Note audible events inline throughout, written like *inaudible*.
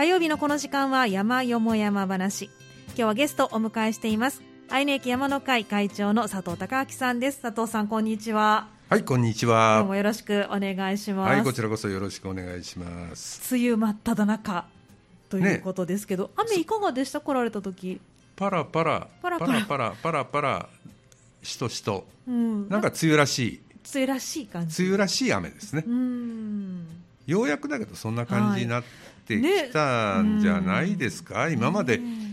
火曜日のこの時間は山よも山話。今日はゲストをお迎えしています。愛媛駅山の会会長の佐藤孝明さんです。佐藤さんこんにちは。はいこんにちは。今日もよろしくお願いします。はいこちらこそよろしくお願いします。梅雨真っ只中ということですけど、ね、雨いかがでした？来られた時。パラパラパラパラ。パラパラパラしとしと、うん、なんか梅雨らしい。梅雨らしい感じ。梅雨らしい雨ですね。うん。ようやくだけどそんな感じになってきたんじゃないですか、今までね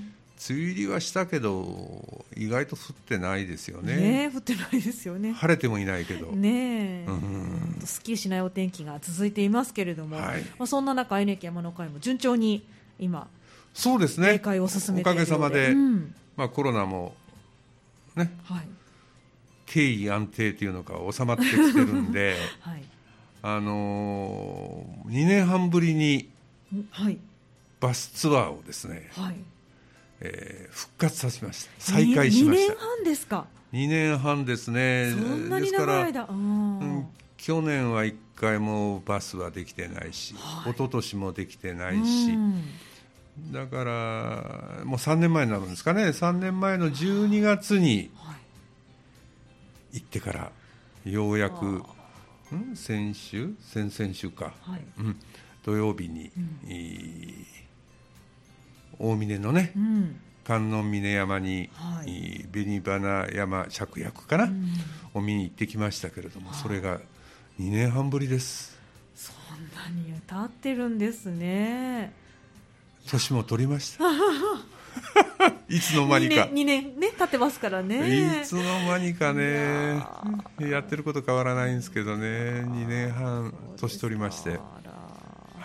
梅雨入りはしたけど意外と降ってないですよね。ね降ってないですよね。晴れてもいないけど、ね。え、うん。すっきりしないお天気が続いていますけれども、はい。まあ、そんな中、NHK 山の会も順調に今、そうですね。警戒を進めおかているようげさまで、うん。まあ、コロナもね。はい。経緯安定というのか収まってきてるんで。*laughs* はい。あのー、2年半ぶりにはい。バスツアーをですね、はい、えー復活させました。再開しまし2た年半ですか、2年半ですね。そんなにですから去年は1回もバスはできてないし、はい。一昨年もできてないし、うん。だからもう3年前になるんですかね。3年前の12月にはい。行ってからようやく、ん、先週？先々週か、はい。うん、土曜日に、うん。大峰のねうん。観音峰山に、はい。紅花山芍薬かな、うん。を見に行ってきましたけれども、はい。それが2年半ぶりです。そんなに経ってるんですね。年も取りました。*laughs* いつの間にか。2年 ,2 年ね経ってますからね。いつの間にかいねややってること変わらないんですけどね。2年半年取りまして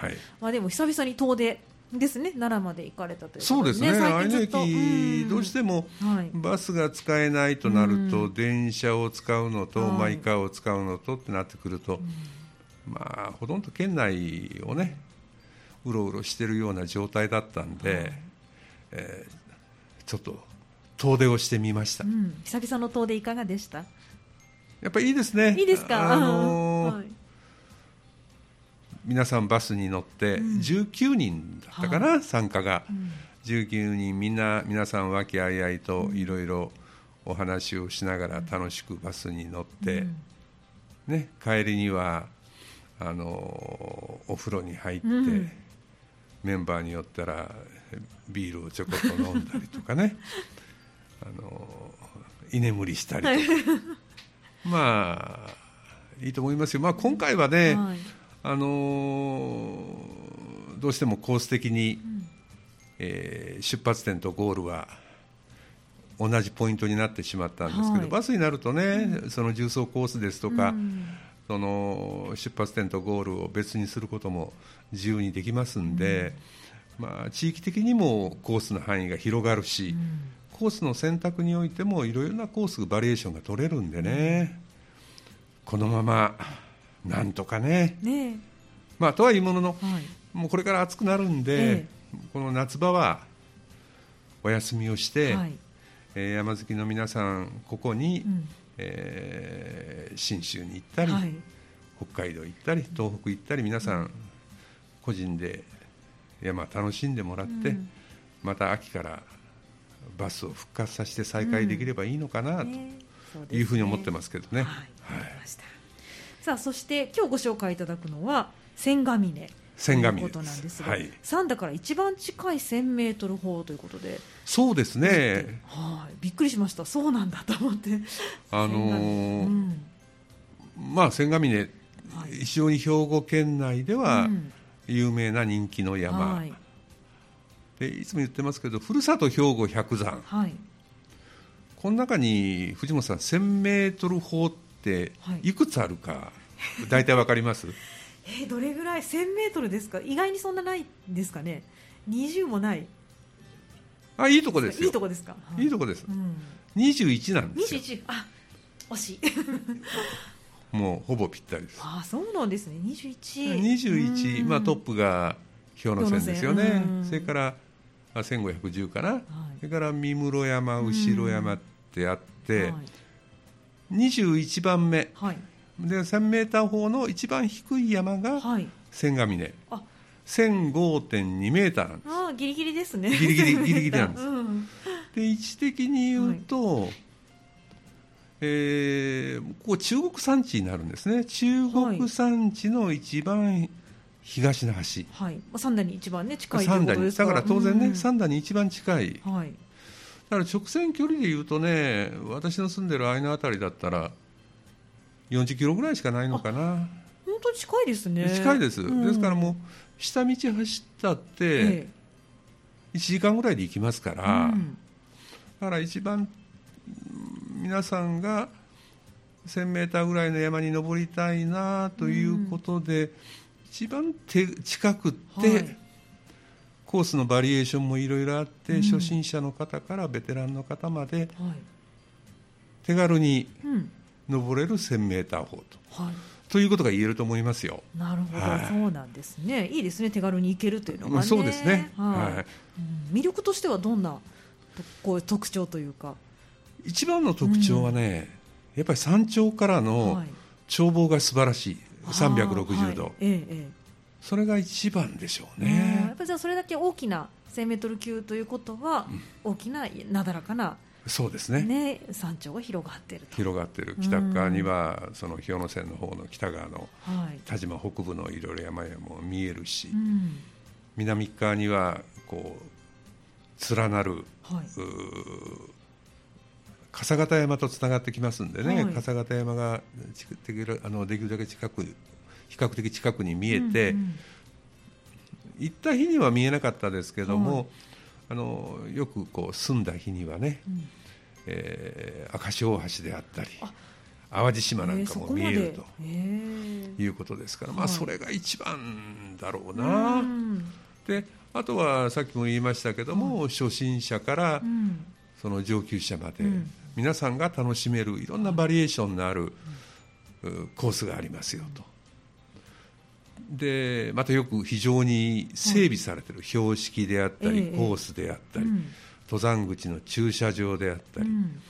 はい。まあでも久々に遠出ですね。奈良まで行かれたというそうですね。愛媛最近ずっと駅どうしてもはい。バスが使えないとなると、うん電車を使うのと、はいマイカーを使うのとってなってくると、まあほとんど県内をねうろうろしてるような状態だったんで、はい。えーちょっと遠出をしてみました、うん、久々の遠出いかがでした？やっぱりいいですね。いいですか、あのー *laughs* はい皆さんバスに乗ってうん。19人だったかな、参加が。うん。19人みんな皆さん和気あいあいといろいろお話をしながら楽しくバスに乗って、うん。ね、帰りにはあのお風呂に入って、うん。メンバーによったらビールをちょこっと飲んだりとかね。*laughs* あの居眠りしたりとか。*laughs* まあいいと思いますよ、まあ、今回はね、はいあのどうしてもコース的に、ん。えー出発点とゴールは同じポイントになってしまったんですけど、はい。バスになるとね、その重走コースですとか、うん。その出発点とゴールを別にすることも自由にできますんで、まあ、地域的にもコースの範囲が広がるし、コースの選択においてもいろいろなコースバリエーションが取れるんでね、このままなんとかね、ねまあ、とはいうものの、えはい。もうこれから暑くなるんで、えこの夏場はお休みをして、はい。えー山好きの皆さん、ここに、うん。えー信州に行ったり、はい。北海道行ったり東北行ったり皆さん個人で山楽しんでもらって、うん。また秋からバスを復活させて再開できればいいのかなというふうに思ってますけどね。はい、わかりました。さあ、そして今日ご紹介いただくのは千ヶ峰千ヶ峰。ということなんですが、はい。三田から一番近い1000メートル方ということで、そうですね、はい、びっくりしました。そうなんだと思って。あのまあ、千ヶ峰、はい。非常に兵庫県内ではうん。有名な人気の山、はい、でいつも言ってますけど、ふるさと兵庫百山、はい、この中に藤本さん、1000メートル方ってはい。いくつあるか、大体わかります？*laughs* えーどれぐらい？1000メートルですか？意外にそんなないんですかね？20もない。あいいとこですよ、いいとこですか？はい。いとこです、うん、21なんですよ、21あ惜しい。*laughs* もうほぼぴったりです。あそうなんですね。21。21、うんまあ、トップが氷ノ山ですよね。それからあ1510かな、い。それから三室山、後ろ山ってあって、はい21番目、はい。で1000メーター方の一番低い山がはい。千ヶ峰、あ、1005.2メーターなんです。ああギリギリですね。ギリギリギリギリなんです。*laughs* うんで位置的に言うと、えーここ中国山地になるんですね。中国山地の一番東の端、はい、まあ三田に一番ね近いということですから。から当然ね、うん三田に一番近いはいだから直線距離で言うとね私の住んでる愛の辺りだったら40キロぐらいしかないのかな。本当に近いですね。近いです、うん。ですからもう下道走ったってえ1時間ぐらいで行きますかえら、うん。だから一番うん皆さんが1000メーターぐらいの山に登りたいなということで、一番手近くって、はいコースのバリエーションもいろいろあって、うん。初心者の方からベテランの方まではい。手軽にうん。登れる1000メーター法と。はい。ということが言えると思いますよ。なるほど、はい。そうなんですね。いいですね。手軽に行けるというのがね。そうですね、はい。はい。うん。魅力としてはどんなとこう特徴というか、一番の特徴はね、やっぱり山頂からのはい。眺望が素晴らしい、360度、はい。えええそれが一番でしょうえねやねっ。ぱりじゃあそれだけ大きな1000メートル級ということは、大きななだらかな、そうですね。ね、山頂が広がっていると、広がってる北側にはその氷ノ山の方の北側のはい。田島北部のいろいろ山々も見えるし、うん。南側にはこう連なるはい。笠形山とつながってきますんでね、はい。笠形山がちできるあのできるだけ近く比較的近くに見えて、うんうん。行った日には見えなかったですけども、はい。あのよくこう住んだ日にはね、うん。えー、明石大橋であったりあ淡路島なんかも見えるとえー。いうことですから、まあ、はい。それが一番だろうな、でうん。であとはさっきも言いましたけども、初心者からうん。その上級者まで、うん。皆さんが楽しめるいろんなバリエーションのある、うコースがありますよと。でまたよく非常に整備されてる標識であったり、ええコースであったり、うん。登山口の駐車場であったり、うん。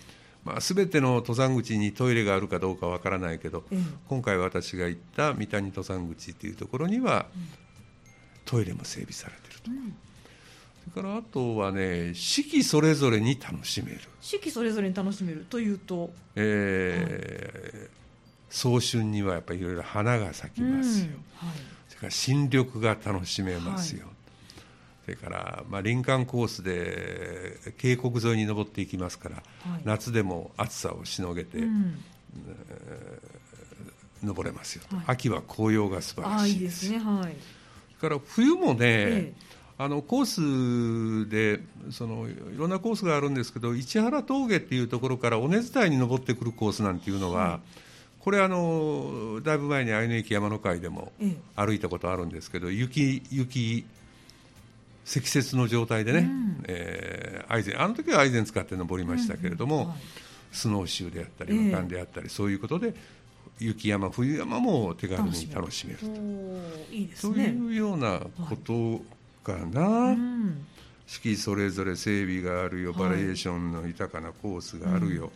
まあ、全ての登山口にトイレがあるかどうかわからないけど、ええ。今回私が行った三谷登山口というところには、トイレも整備されてると、うん。それからあとはね四季それぞれに楽しめる、四季それぞれに楽しめるというとえー早春にはやっぱりいろいろ花が咲きますよ、うん。はい。それから新緑が楽しめますよ、それから、まあ、林間コースで渓谷沿いに登っていきますから、はい。夏でも暑さをしのげてうん。登れますよ秋は紅葉が素晴らしいです。すね。はい。それから冬もね、えあのコースでそのいろんなコースがあるんですけど市原峠っていうところから尾根伝いに登ってくるコースなんていうのは、これあのだいぶ前に愛の駅山の会でもええ。歩いたことあるんですけど雪雪積雪の状態でね、うん。えーアイゼンあの時はアイゼン使って登りましたけれども、うんうんはい。スノーシューであったりええ和漢であったり、そういうことで雪山冬山も手軽に楽しめるおーいいですとねいうようなことかな、うん。四季それぞれ整備があるよ、はい。バリエーションの豊かなコースがあるよ、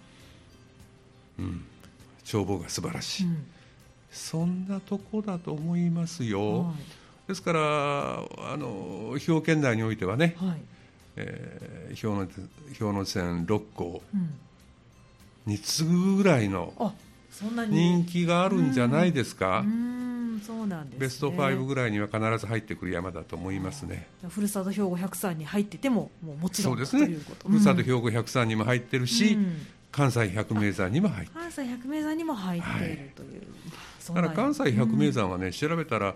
うん眺望が素晴らしい、うん。そんなとこだと思いますよ、はですからあの兵庫県内においてはね、いはい。えー、氷ノ氷ノ山六甲うん。に次ぐぐらいの人気があるんじゃないですか、うん。そうなんですね。ベスト5ぐらいには必ず入ってくる山だと思いますね。ふるさと兵庫103に入っててももうもちろそうんですね。ということ。ふるさとうん兵庫103にも入ってるし、うん関西百名山にも入ってる。関西百名山にも入っているという、だから関西百名山はね、調べたら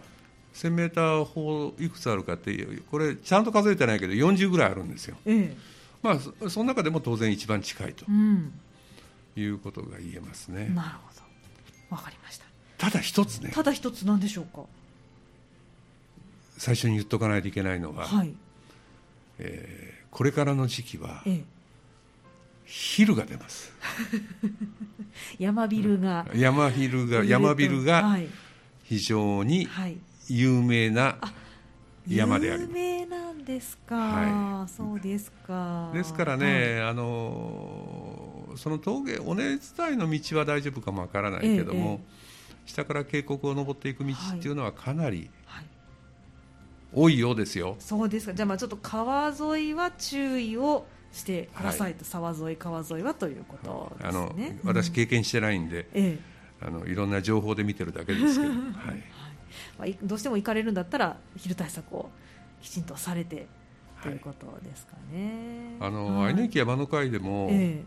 1000メーターほどいくつあるかっていうこれちゃんと数えてないけど40ぐらいあるんですよ。ええ。まあそその中でも当然一番近いと。うん。いうことが言えますね。なるほど。わかりました。ただ一つね。ただ一つなんでしょうか。最初に言っとかないといけないのは、はい。えーこれからの時期はええ昼が出ます。*laughs* 山ビルが。山昼が山ビルはがい、非常にはい、有名な山であり有ます。名なんですか、はい。そうですか。ですからね、あのその峠尾根伝いの道は大丈夫かもわからないけども、え下から渓谷を登っていく道っていうのはかなりはい、多いようですよ。そうですか。じゃあまあちょっと川沿いは注意をしてくださいと、沢沿い川沿いはということですね。あの私経験してないんで、ええ。あのいろんな情報で見てるだけですけど、*laughs* はい。まあいどうしても行かれるんだったら昼対策をきちんとされてとはいいうことですかね。あの、はい。愛山の会でも、え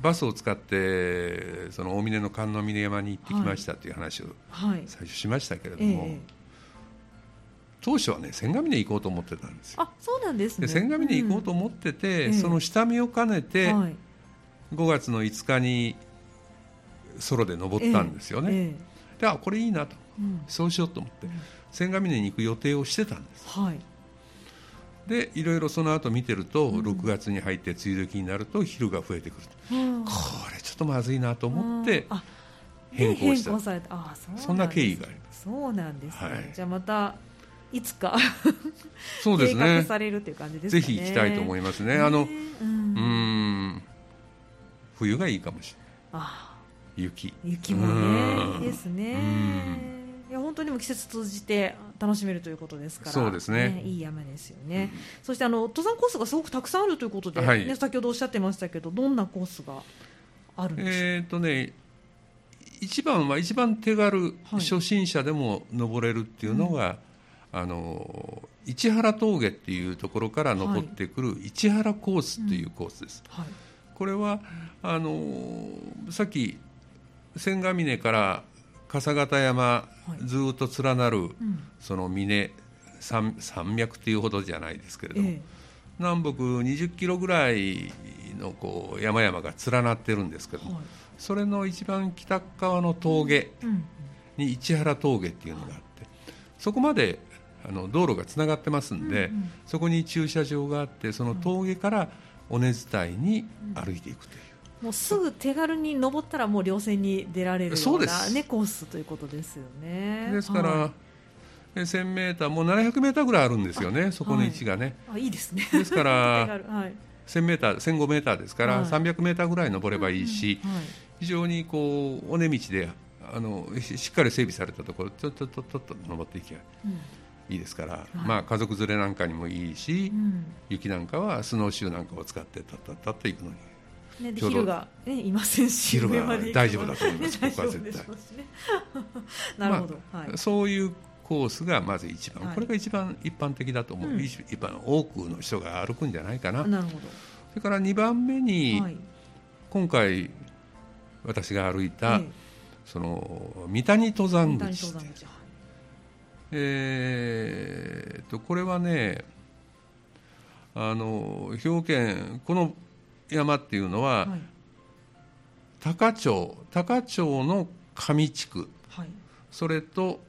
バスを使ってその大峰の観音峰山に行ってきましたという話を。最初しましたけれどえも、え当初はね千ヶ峰行こうと思ってたんですよ。あそうなんですね。で千ヶ峰行こうと思ってて、ええその下見を兼ねて、はい、5月の5日にソロで登ったんですよね、えであこれいいなと。えうん。そうしようと思ってうん。千ヶ峰に行く予定をしてたんです。はい。でいろいろその後見てると、うん。6月に入って梅雨時になると昼が増えてくるうん。これちょっとまずいなと思ってあ変更した。変更された。あそんな経緯があります。そうなんですね、はい。じゃあまたいつか *laughs* そうです計画ねされるっていう感じですかね。ぜひ行きたいと思いますね。あのねううん。ーん。冬がいいかもしれない。あ雪。雪もうん。ねですね。いや本当にも季節通じて楽しめるということですから。そうですね。いい山ですよね、そしてあの登山コースがすごくたくさんあるということで、はい。ね、先ほどおっしゃってましたけどどんなコースがあるんでしょうえーとね一番は一番手軽、はい。初心者でも登れるっていうのが、あの市原峠っていうところから登ってくる市原コースっていうコースです、はい。これはあのさっき千ヶ峰から笠形山、はい。ずーっと連なるうん。その峰山山脈っていうほどじゃないですけれども、え南北20キロぐらいのこう山々が連なってるんですけども、えはい。それの一番北側の峠うん。に市原峠っていうのがあってそこまであの道路がつながってますんで、うんうん。そこに駐車場があってその峠から尾根伝いに歩いていくという、もうすぐ手軽に登ったらもう稜線に出られるよそうな、す。ね、コースということですよね。ですから、はい。え1000メーターもう700メーターぐらいあるんですよねそこの位置がね、あいいですね。ですから *laughs* はい。1000メーター1005メーターですから、はい。300メーターぐらい登ればいいし、うんはい。非常にこう尾根道であのししっかり整備されたところちょっとちょっと登っていけばいいですから、い。まあ、家族連れなんかにもいいし、うん。雪なんかはスノーシューなんかを使ってたったったと行くのにね、で昼が、ね、いませんし昼は上まで行く大丈夫だと思いますね僕は絶対。*laughs* なるほど、はい、そういうコースがまず一番、はい。これが一番一般的だと思う、うん。一一般多くの人が歩くんじゃないかな、なるほそれから2番目に、ど、はい。今回私が歩いた、えその三谷登え山口登山口。はいえーとこれはねあの兵庫県この山っていうのは、はい。高町高町の上地区。はい。それと、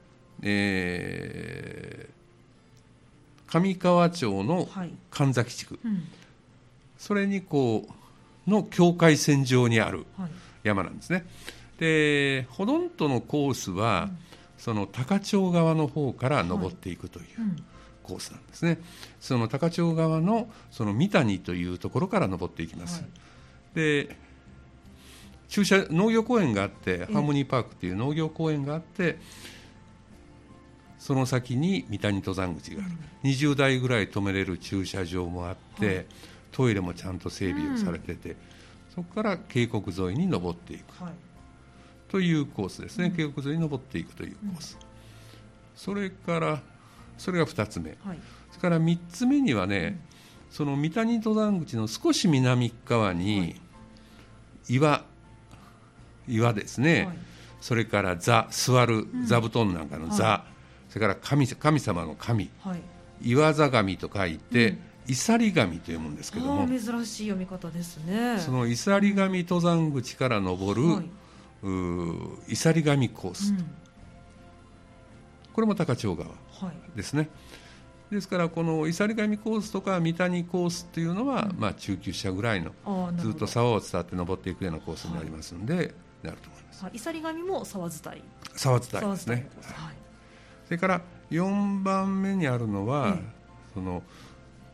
えー上川町のはい。神崎地区。うん。それにこうの境界線上にあるはい。山なんですね。でほとんどのコースは、その高町側の方から登っていくといううん。コースなんですね、その高町側のその三谷というところから登っていきます、はい。で駐車農業公園があってえハーモニーパークっていう農業公園があってその先に三谷登山口がある、20台ぐらい止めれる駐車場もあって、はい。トイレもちゃんと整備をされてて、そこから渓谷沿いに登っていく。はいというコースですね、渓谷沿いに登っていくというコース、それからそれが2つ目。はい。それから3つ目にはね、その三谷登山口の少し南側に岩、岩ですね、はい。それから座座る、座布団なんかの座、はそれから神神様の神。はい。岩座神と書いて、いさり神と読むんですけども。珍しい読み方ですね。そのいさり神登山口から登る、はいさり神コース、うん。これも高千穂川はい。ですね。ですからこのいさり神コースとか三谷コースっていうのは、まあ、中級者ぐらいのずっと沢を伝って登っていくようなコースになりますんで、なると思います。はい、イサリ神も沢伝い。沢伝いですね。はい。それから4番目にあるのは、ええ。その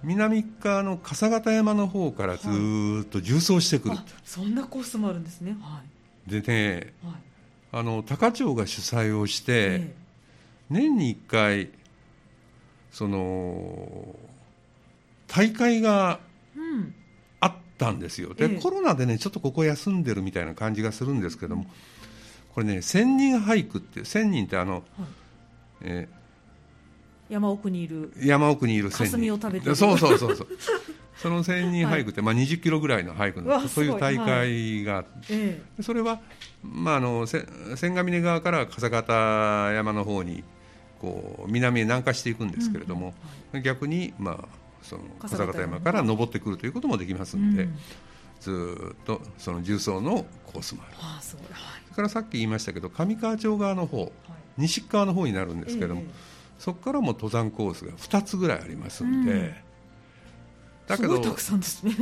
南側の笠形山の方からずーっと縦走してくる、あそんなコースもあるんですね。はでねいはい。あの高町が主催をして、え年に1回その大会がうん。あったんですよ、でええ。コロナでね、ちょっとここ休んでるみたいな感じがするんですけども、これね、千人俳句って千人ってあの、え山奥にいる。ー山奥にいる千人、霞を食べてる。そうそうそうそう、*laughs* その千人俳句って、まあ、20キロぐらいの俳句そういう大会があって、えそれは、まあ、あのせ千ヶ峰側から笠形山の方にこう南へ南下していくんですけれども、逆に、まあ、その笠笠形山から登ってくるということもできますんで、うん。ずーっとその重曹のコースもある。はい。それからさっき言いましたけど上川町側の方はい。西側の方になるんですけども、ええ。そこからも登山コースが2つぐらいありますんで、うんだけどすごいたくさんですね。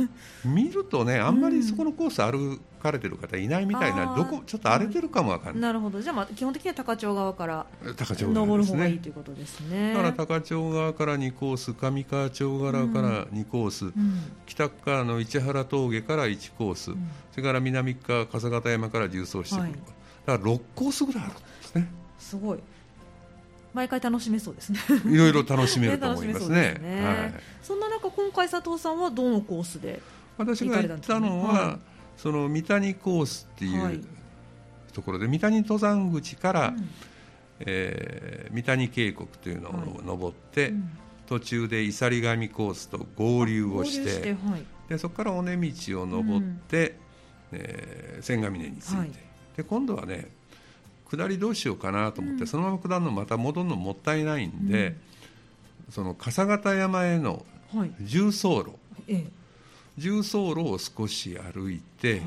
見るとねあんまりそこのコース歩かれてる方いないみたいな、あー。どこちょっと荒れてるかもわかんない、なるほど。じゃあまあ基本的には高千穂側から高千穂側登る方がいいということですね。だから高千穂側から2コース上川町側から2コース、うん。北側の市原峠から1コース、ん。それから南側笠形山から縦走してくる、はい。だから6コースぐらいあるんですね。すごい毎回楽しめそうですね。いろいろ楽しめると思いますね。*laughs* そうですね。はい、そんな中今回佐藤さんはどのコースで私が行ったのは、はい。その三谷コースってはい。いうところで、三谷登山口から、うん。えー三谷渓谷というのを登って、うん。途中で伊佐上コースと合流をしてでそこから尾根道を登って、えー千ヶ峰に着いて、はい。で今度はね下りどうしようかなと思って、うん。そのまま下るのまた戻るのもったいないんで、その笠形山へのはい。重走路。え重走路を少し歩いて、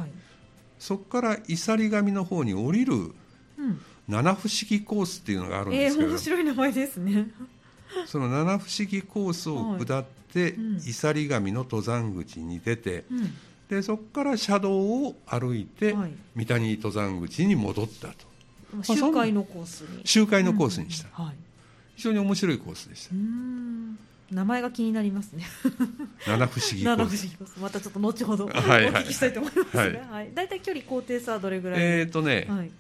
そこから伊佐上の方に降りるうん。七不思議コースっていうのがあるんですけど、ええ面白い名前ですね。*laughs* その七不思議コースを下って、はい佐上の登山口に出て、うん。でそこから車道を歩いて、はい。三谷登山口に戻ったと周回のコースに。周回のコースにした、はい。非常に面白いコースでした。うーん。名前が気になりますね。*laughs* 七不思議コ七ース。不思議コース。またちょっと後ほど *laughs* お聞きしたいと思いますが、はい。はい、大体距離高低差はどれぐらい？えっ、ー、とね、はい、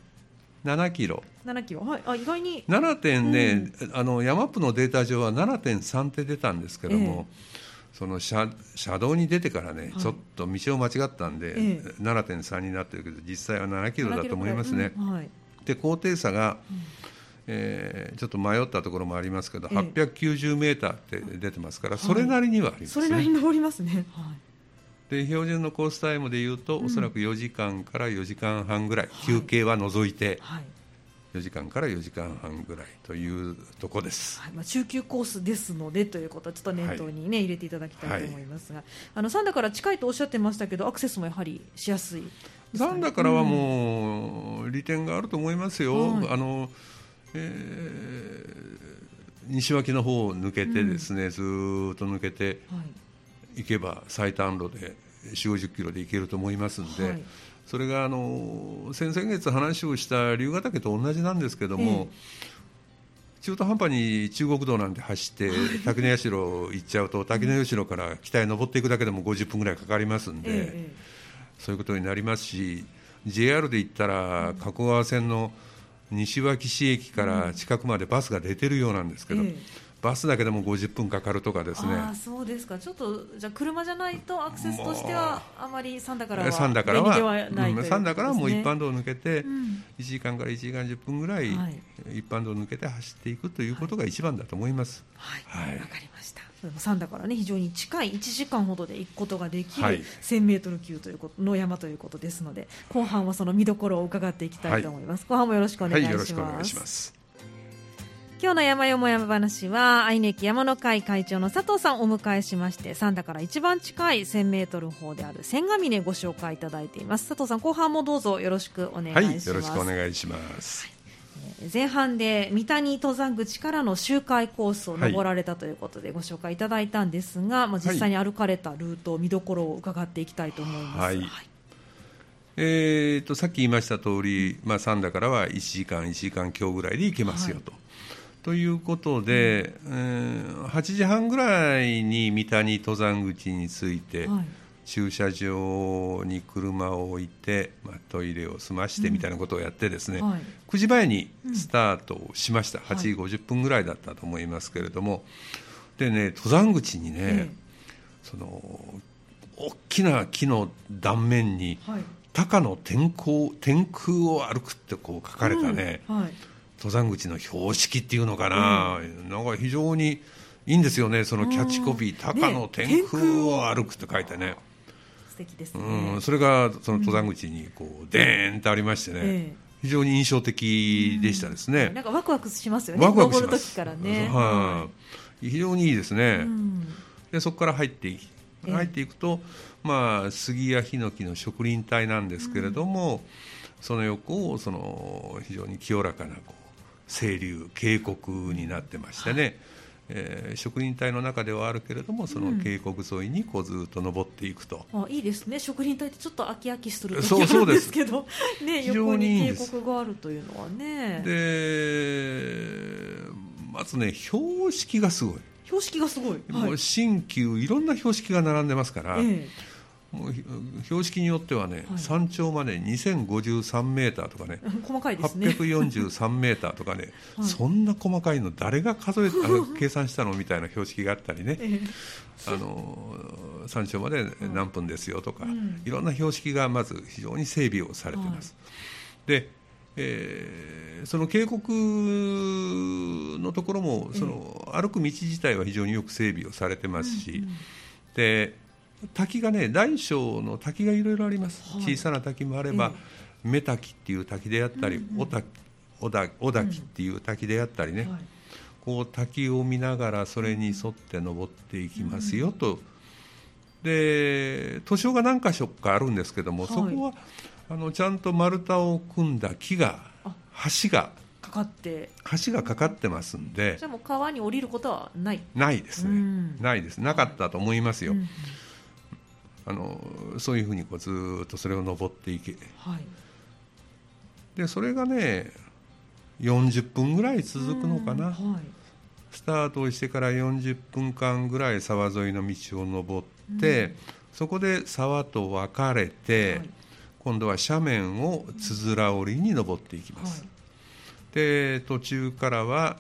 7キロ。7キロ。はい。あ意外に。7点ね、あのヤマップのデータ上は7.3って出たんですけども、その車車道に出てからね、はい。ちょっと道を間違ったんで、ええ。7.3になってるけど実際は7キロだと思いますね、うん。はいで高低差が、えーちょっと迷ったところもありますけど、ええ。890メーターって出てますから、それなりにはありますね、それなりに登りますね。はい。で標準のコースタイムでいうと、おそらく4時間から4時間半ぐらい、休憩は除いてはい。4時間から4時間半ぐらいというとこです。はい。まあ、中級コースですのでということをちょっと念頭に、ね入れていただきたいと思いますが、あの三田から近いとおっしゃってましたけどアクセスもやはりしやすいですからはもう利点があると思いますよ、はい。あのえー西脇の方を抜けてですね、ずーっと抜けてはい行けば最短路で4 5 0キロで行けると思いますので、はい。それがあの先々月話をした龍ヶ岳と同じなんですけども、中途半端に中国道なんて走って滝の社行っちゃうと滝の社から北へ登っていくだけでも50分ぐらいかかりますんで、ええそういうことになりますし JR で言ったら加古川線の西脇市駅から近くまでバスが出てるようなんですけど、ええ。バスだけでも50分かかるとかですねああそうですかちょっとじゃあ車じゃないとアクセスとしてはあまり三田からは三田からははない三田からはもう一般道を抜けて、ん1時間から1時間10分ぐらい、はい一般道を抜けて走っていくということが一番だと思います。はい、わ、はいかりました。三田からね非常に近い1時間ほどで行くことができるはい1000メートル級ということの山ということですので、後半はその見どころを伺っていきたいと思います。後半もよろしくお願いします。はい、よろしくお願いします。今日の山よも山話は愛媛駅山の会会長の佐藤さんをお迎えしまして三田から一番近い1000メートル方である千ヶ峰ご紹介いただいています。佐藤さん後半もどうぞよろしくお願いしはい、ます、よろしくお願いします。前半で三谷登山口からの周回コースを登られたということでご紹介いただいたんですが、まあ、実際に歩かれたルート、見どころを伺っていきたいと思います。はい。えー、とさっき言いました通り、まあ、三田からは1時間、1時間強ぐらいで行けますよと。ということで、えー8時半ぐらいに三谷登山口に着いて、はい。駐車場に車を置いて、まあ、トイレを済ましてみたいなことをやってですね、はい9時前にスタートをしました、ん8時50分ぐらいだったと思いますけれども、でね登山口にね、えその大きな木の断面にえはい「高野天空天空を歩く」ってこう書かれたね、うん。はい登山口の標識っていうのかな、なんか非常にいいんですよねそのキャッチコピー「うん高野天空を歩く」って書いてね。素敵ですね、うん、それがその登山口にこうデーンとありましてね、え非常に印象的でしたですね、なんかワクワクしますよね。ワクワクします。登る時からね、はい、非常にいいですね、うん。でそこから入って入っていくと、まあ、杉やヒノキの植林帯なんですけれども、その横をその非常に清らかなこう清流渓谷になってましてね、えー植林帯の中ではあるけれどもその渓谷沿いにこうずっと登っていくと、あいいですね。植林帯ってちょっと飽き飽きするそう時あるんでそうです。すけどね非常横に渓谷があるというのはね。でまずね標識がすごい、標識がすごい、もうはい新旧いろんな標識が並んでますから、えもうひ標識によってはね、はい。山頂まで2053メーターとかねえ、*laughs* 細かいですね。843メーターとかね、はい。そんな細かいの誰が数えあの *laughs* 計算したのみたいな標識があったりね、えあの山頂まで *laughs* 何分ですよとか、うん。いろんな標識がまず非常に整備をされてます。でえーその渓谷のところもその歩く道自体は非常によく整備をされてますし、で滝がね大小の滝がいろいろあります、はい。小さな滝もあれば、目滝っていう滝であったり、小滝小滝小滝っていう滝であったりね、はい。こう滝を見ながらそれに沿って登っていきますよと、で図書が何箇所かあるんですけども、はい。そこはあのちゃんと丸太を組んだ木があ。橋がかかって。橋がかかってますんで。じゃあもう川に降りることはない。ないですね、うん。ないです。なかったと思いますよ、うんあのそういうふうにこうずーっとそれを登っていけ。はい。でそれがね40分ぐらい続くのかな、うんはい。スタートをしてから40分間ぐらい沢沿いの道を登って、そこで沢と分かれて、はい。今度は斜面をつづら折りに登っていきます、はい。で途中からは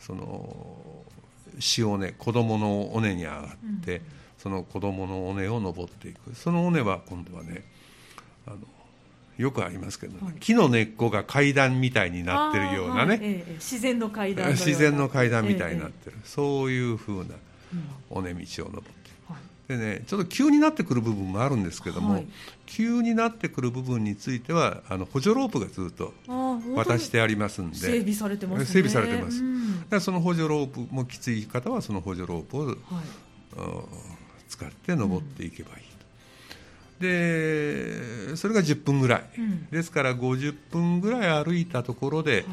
その塩根子供の尾根に上がって、その子供の尾根を登っていく。その尾根は今度はねあのよくありますけどね、はい木の根っこが階段みたいになってるようなね、はいええ自然の階段 *laughs* 自然の階段みたいになっえてる、そういうふうな尾根道を登ってはい。でねちょっと急になってくる部分もあるんですけども、はい。急になってくる部分についてはあの補助ロープがずっと渡してありますんで。整備されてますね。整備されてます。うん。その補助ロープもきつい方はその補助ロープをはい。うん使って登っていけばいいと、でそれが10分ぐらい、うん。ですから50分ぐらい歩いたところで、はい。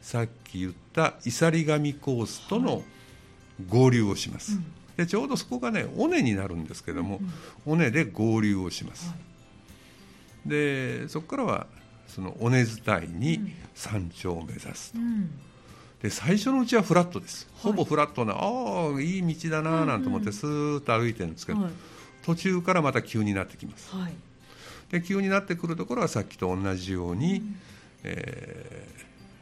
さっき言った伊佐上コースとの合流をします、うん。でちょうどそこがね尾根になるんですけども、尾根で合流をします、はい。でそこからはその尾根伝いに山頂を目指すと、うんで最初のうちはフラットです、はい。ほぼフラットなああいい道だななんて思ってスーッと歩いてるんですけど、はい。途中からまた急になってきます。はい。で急になってくるところはさっきと同じように、えー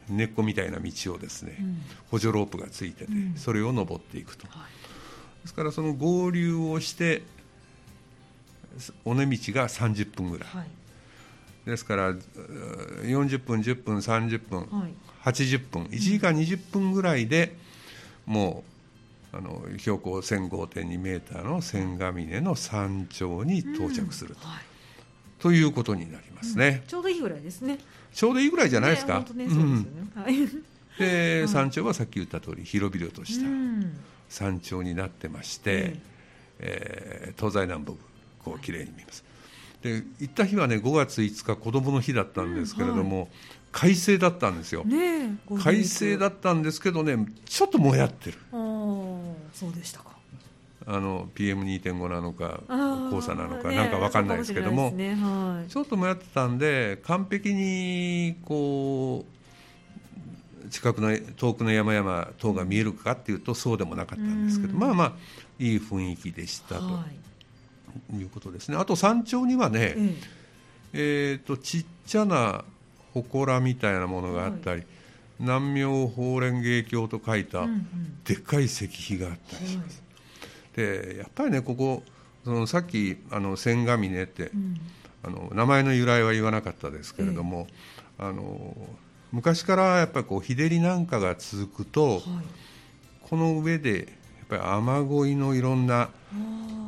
根っこみたいな道をですね、うん。補助ロープがついてて、うん。それを登っていくと。はい。ですからその合流をして尾根道が30分ぐらい。はい。ですからうー40分10分30分、はい80分。1時間20分ぐらいでもうあの標高1005.2メーターの千ヶ峰の山頂に到着すると,、はい。ということになりますね、ちょうどいいぐらいですね。ちょうどいいぐらいじゃないですか、ねで山頂はさっき言った通り広々としたうん。山頂になってまして、ええ。ー東西南北こう綺麗に見えます。で行った日はね5月5日子供の日だったんですけれども、快晴だったんですよ、ねえ快晴だったんですけどねちょっともやってる。あーそうでしたか。あの PM2.5 なのか黄砂なのかねなんか分かんないですけども、ねはい。ちょっともやってたんで完璧にこう近くの遠くの山々等が見えるかっていうとそうでもなかったんですけどうん。まあまあいい雰囲気でしたとはい。いうことですね。あと山頂にはね、え。えー、とちっちゃな祠みたいなものがあったり、南明法蓮華経と書いたでっかい石碑があったりします、でやっぱりねここそのさっきあの千ヶ峰って、うん。あの名前の由来は言わなかったですけれども、あの昔からやっぱりこう日照りなんかが続くと、はい。この上でやっぱり雨乞いのいろんな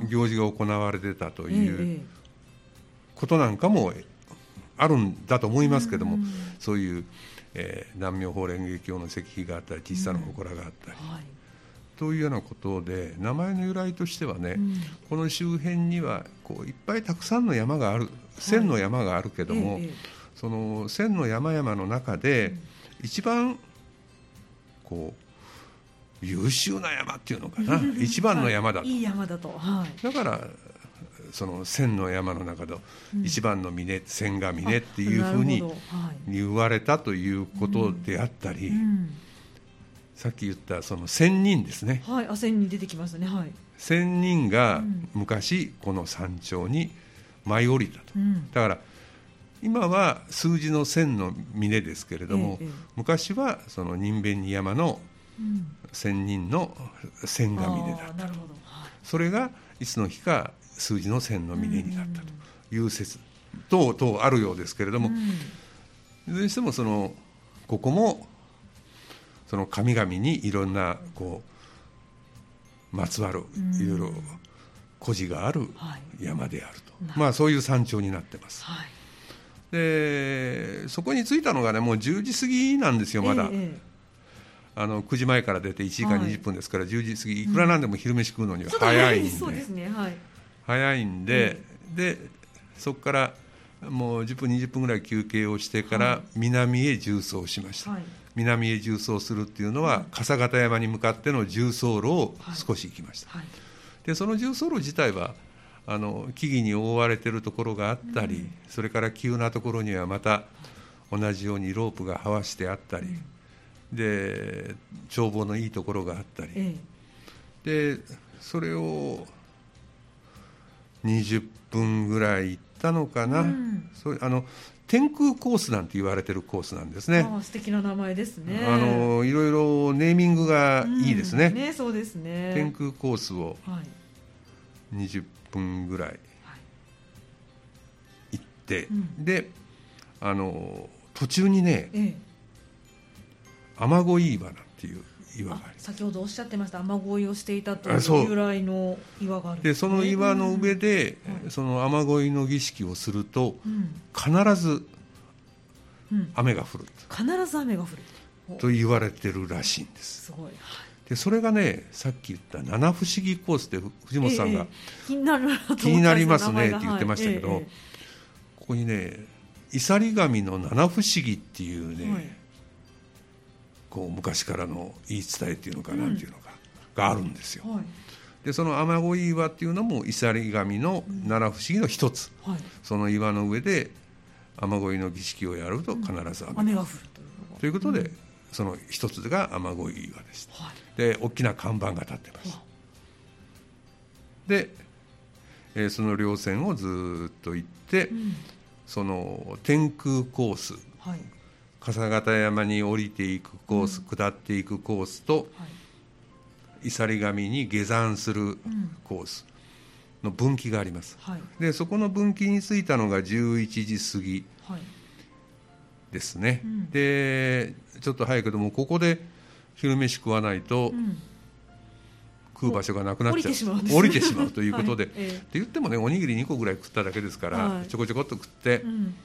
行事が行われてたというええ。ことなんかもあるんだと思いますけども、うん。そういう、えー南明法蓮華経の石碑があったり小さな祠があったり、はい。というようなことで名前の由来としてはね、うん。この周辺にはこういっぱいたくさんの山がある千の山があるけども、ええええ。その千の山々の中で一番こう優秀な山っていうのかな。*laughs* 一番の山だと、はい。いい山だと。はい。だからその千の山の中の一番の峰、千が峰っていうふうに言われたということであったり、うんさっき言ったその仙人ですねはい、あ線に出てきましたね。はい。仙人がうん昔この山頂に舞い降りたとうん。だから今は数字の千の峰ですけれども、ええええ昔はその人弁に山のうん。仙人の千が峰だあーなるほど。はい。それがいつの日か数字の千の峰になったという説等々あるようですけれども、うんいずれにしてもそのここもその神々にいろんなこうまつわるうん。いろいろ故事があるはい。山であると、まあそういう山頂になってます。はい。でそこに着いたのがねもう10時過ぎなんですよまだ、えええあの9時前から出て1時間はい20分ですから、10時過ぎいくらなんでも昼飯食うのには早いんで,、そうですね。はい。早いんで、でそこからもう10分20分ぐらい休憩をしてかはら南へ縦走しました、はい。南へ縦走するっていうのは、笠形山に向かっての縦走路を少し行きました、はい。でその縦走路自体はあの木々に覆われているところがあったり、それから急なところにはまた同じようにロープがはわしてあったり、で眺望のいいところがあったり、え。でそれを20分ぐらい行ったのかな、うんそうあの天空コースなんて言われてるコースなんですえ。ね。素敵な名前ですね。あのいろいろネーミングがいいですね。うんね、そうですね。天空コースをはい。20分ぐらいはい。行って、うんであの途中にねええ。雨乞い岩なんていう岩がああり先ほどおっしゃってました雨乞いをしていたというう。由来の岩がある。んでその岩の上で、うん。その雨乞いの儀式をするとうん。必ずうん、雨が降る。必ず雨が降る。おと言われてるらしいんです。すごい、でそれがねさっき言った七不思議コースでふ藤本さんがええ気になる気になりますねって言ってましたけどはい。えここにね「いさり神の七不思議」っていうね、えはいこう昔からの言い伝えっていうのかなうんんていうのか、があるんですよ。はい。でその雨乞い岩っていうのもいさり神の七不思議の一つ、はい。その岩の上で雨乞いの儀式をやると必ず雨が降る、というのが。ということで、その一つが雨乞い岩でしたはい。で大きな看板が立ってます。で、えーその稜線をずーっと行って、うん。その天空コースはい笠形山に降りていくコース、下っていくコースとはい。いさり神に下山するうんコースの分岐があります。はい。でそこの分岐に着いたのが11時過ぎはい。ですね、うん。でちょっと早いけどもここで昼飯食わないとうん。食う場所がなくなっちゃう。降りてしまう降りてしまうということで、*laughs* はい。ええ。って言ってもねおにぎり2個ぐらい食っただけですから、はい。ちょこちょこっと食って、うん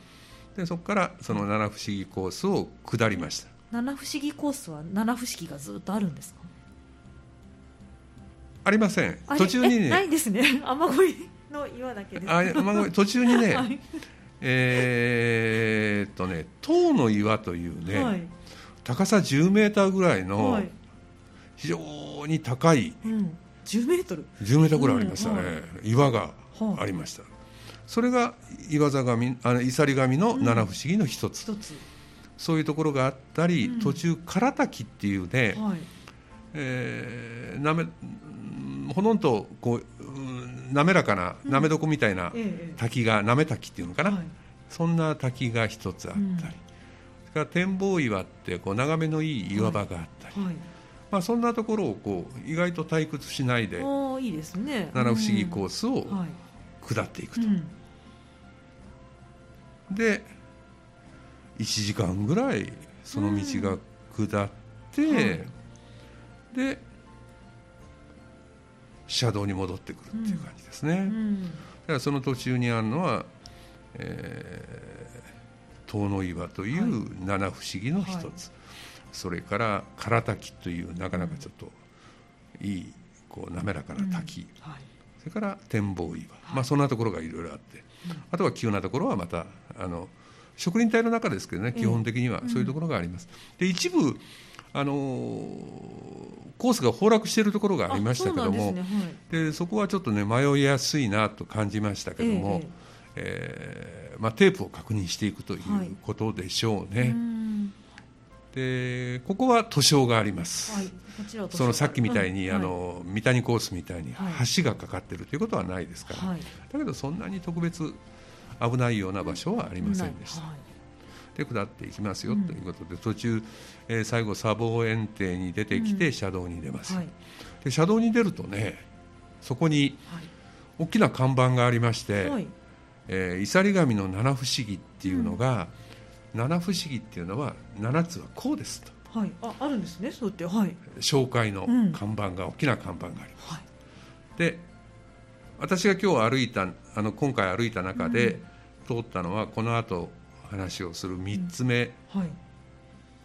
でそこからその七不思議コースを下りました。七不思議コースは七不思議がずっとあるんですか？ありません。途中にえないねですね。*laughs* 雨乞いの岩だけです。あまあ途中にね、*laughs* はい。えーっとね塔の岩というね、はい。高さ10メーターぐらいのはい。非常に高いうん。10メートル？10メーターぐらいありましたね、うん。岩がはい。ありました、それが岩座神あのいさり神の七不思議の一つ、一つ。そういうところがあったり、うん。途中唐滝っていうね、はい。えーなめうんほとんどこううん滑らかななめ床みたいな滝がなめ滝っていうのかな、はい。そんな滝が一つあったり、うん。それかから展望岩ってこう眺めのいい岩場があったり、はい。まあ、そんなところをこう意外と退屈しないでいいですね。七不思議コースを下っていくと、うん。で1時間ぐらいその道が下って、うん。はい。で車道に戻ってくるっていう感じですね、うん。だからその途中にあるのは、えー、遠野岩という七不思議の一つ、はい。それから唐滝というなかなかちょっといいこう滑らかな滝、はいそれから展望岩、まあ、そんなところがいろいろあって、あとは急なところはまたあの植林帯の中ですけどね、ええ基本的にはそういうところがあります。で一部あのーコースが崩落しているところがありましたけどもあそですね。はい。でそこはちょっとね迷いやすいなと感じましたけども、ええ。ーまあ、テープを確認していくといはい。うことでしょううね、んでここは図書があります、はいそのさっきみたいに、うんあの三谷コースみたいにはい。橋がかかってるということはないですから、はい。だけどそんなに特別危ないような場所はありませんでした、はい。で下っていきますようんということで途中、えー最後砂防園庭に出てきてうん。車道に出ます、はい。で車道に出るとねそこにはい。大きな看板がありまして、はい。えー、イサリガミの七不思議っていうのが、七不思議っていうのは七つはこうですと。はい。ああるんですねそうやって。はい。紹介のうん。看板が、大きな看板があります。はい。で私が今日歩いたあの今回歩いた中で通ったのはこの後話をする3つ目、はい。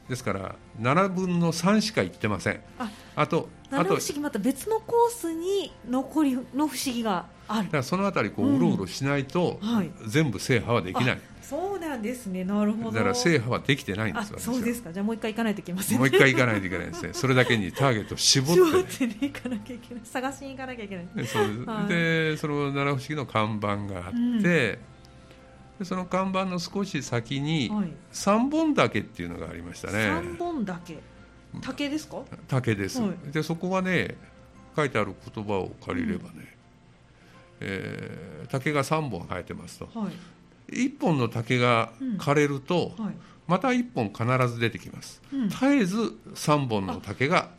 ですから7分の3しか行ってません。ああとあ七不と思議また別のコースに残りの不思議がある。だからその辺りこううんうろうろしないと、はい。全部制覇はできない。あそうなんですね。なるほど。だから制覇はできてないんであすそうですか。じゃあもう一回行かないといけませんね。もう一回行かないといけないですね。*laughs* それだけにターゲットを絞って、絞ね。ってね行かなきゃいけない探しに行かなきゃいけない。でそうですはい。でその七不思議の看板があって、うん。でその看板の少し先にはい。三本岳っていうのがありましたね。三本竹竹ですか？竹です、はでそこはね書いてある言葉を借りればね、えー竹が3本生えてますと。はい1本の竹が枯れると、はい。また1本必ず出てきます、うん。絶えず3本の竹が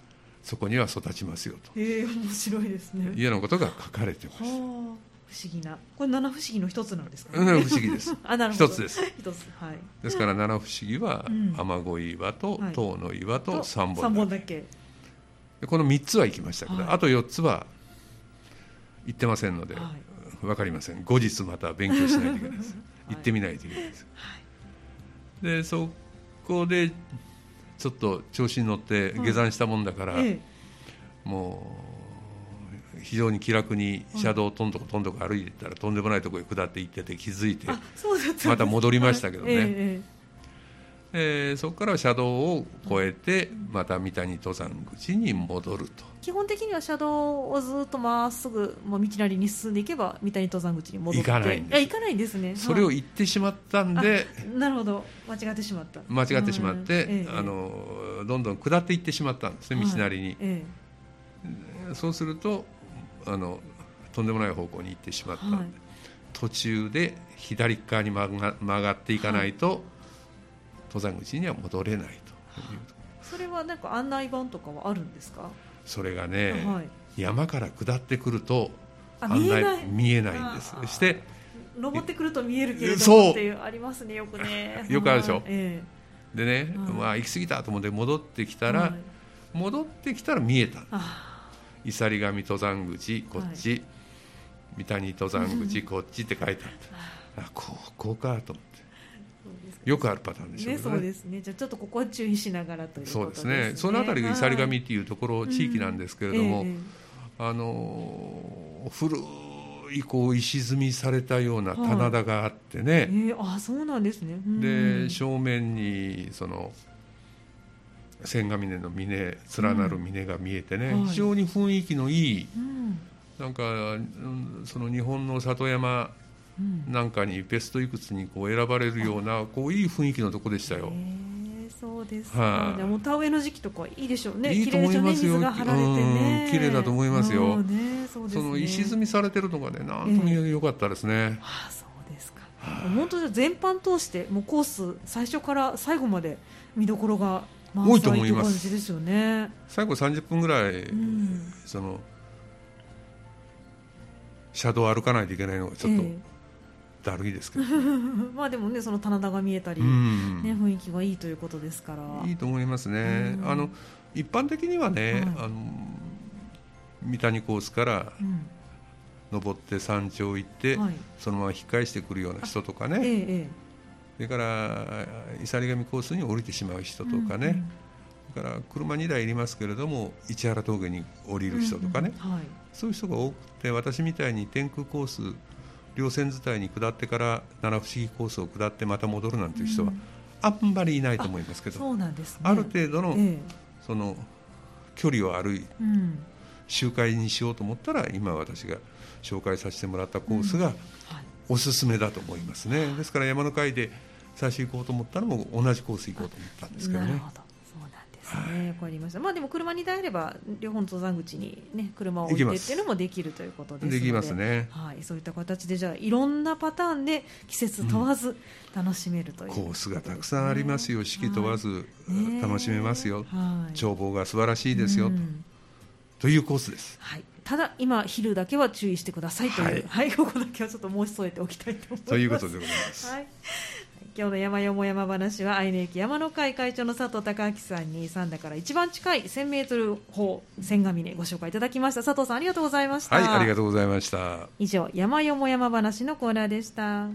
そこには育ちますよと。へえ面白いですね。いうようなことが書かれてます。はあ不思議な。これ七不思議の一つなんですかうんね不思議です。*laughs* あなるほど。一つです。一つ。はい。ですから七不思議はうん。雨乞い岩とはい。塔の岩と3本三だ本だけ。でこの3つは行きましたけど、はい。あと4つは行ってませんので、はい。分かりません。後日また勉強しないといけないです、は *laughs* い行ってみないといけないです。はい。でそこでちょっと調子に乗って下山したもんだから、えもう非常に気楽に車道をとんどこどんどこ歩いてたらとんでもないところへ下っていってて気づいてまた戻りましたけどね。はいえーそこから車道を越えてまた三谷登山口に戻ると。基本的には車道をずっとまっすぐもう道なりに進んでいけば三谷登山口に戻って。行かないんですあ行かないんですね。それをはい言ってしまったんでなるほど。間違ってしまった。間違ってしまって、うんええあのどんどん下っていってしまったんですね、道なりに、え。そうするとあのとんでもない方向に行ってしまったんで、はい。途中で左側に曲が曲がっていかないと、登山口には戻れないというえそれはなんか案内板とかはあるんですか？それがね、はい。山から下ってくるとあ案内見えない。見えないんです。して登ってくると見えるけれどそう。もっていうありますねよくね。*laughs* よくあるでしょ？はい。えでね、はい。まあ行き過ぎたと思って戻ってきえたら、はい。戻ってきたら見えた。あ。伊佐上登山口こっち、三谷登山口 *laughs* こっちって書いてあった。あこうこうかと思ってよくあるパターンでしょうねそうですね。じゃあちょっとここは注意しながらということそうですね。その辺りが伊佐上っていうところ、地域なんですけれども、ええあの古いこう石積みされたような棚田があってえね、えあそうなんですね。うん。で正面にその千ヶ峰の峰連なる峰が見えてね、はい。非常に雰囲気のいいうん。なんか、うんその日本の里山うんなんかにベストいくつにこう選ばれるようなこういい雰囲気のとこでしたよ。ええそうですはい。かじゃあもう田植えの時期とかいいでしょうね。いいと思いますよ。綺麗だと思いますよ。うんねそすね。その石積みされてるのがねなんとも良かったですね。あそうですか。本当に全般通してもうコース最初から最後まで見どころが満多いと思います。ですよね。最後30分ぐらい、うん。その車道を歩かないといけないのがちょっとえだるいですけど、えまあでもねその棚田が見えたり、ね雰囲気がいいということですから。いいと思いますね、あの一般的にはね、はいあの三谷コースから登って山頂行って、はいそのまま引き返してくるような人とかね、ええそれから伊佐上コースに降りてしまう人とかね、だから車2台いりますけれども市原峠に降りる人とかね、うんうんはいそういう人が多くて私みたいに天空コース稜線伝いに下ってから七不思議コースを下ってまた戻るなんていう人はうん。あんまりいないと思いますけど、そうなんですね。ある程度のえその距離を歩いえうん。周回にしようと思ったら今私が紹介させてもらったコースがはい。おすすめだと思いますね、ですから山の会で最初行こうと思ったのも同じコース行こうと思ったんですけどねね、わかりました。まあでも車2台あれば両方の登山口にね車を置いてっていうのもできるということですので。できますね。はい、そういった形でじゃあいろんなパターンで季節問わず楽しめるという、コースがたくさんありますよ。四季問わずね楽しめますよ、はい、眺望が素晴らしいですよ、うん。というコースです。はい、ただ今昼だけは注意してくださいという、ははいい。ここだけはちょっと申し添えておきたいと思います。ということでございます、はい、今日の山よも山話は愛媛駅山の会会長の佐藤孝明さんに三田から一番近い1000メートル峰千ヶ峰ご紹介いただきました。佐藤さんありがとうございました、はいありがとうございました。以上山よも山話のコーナーでした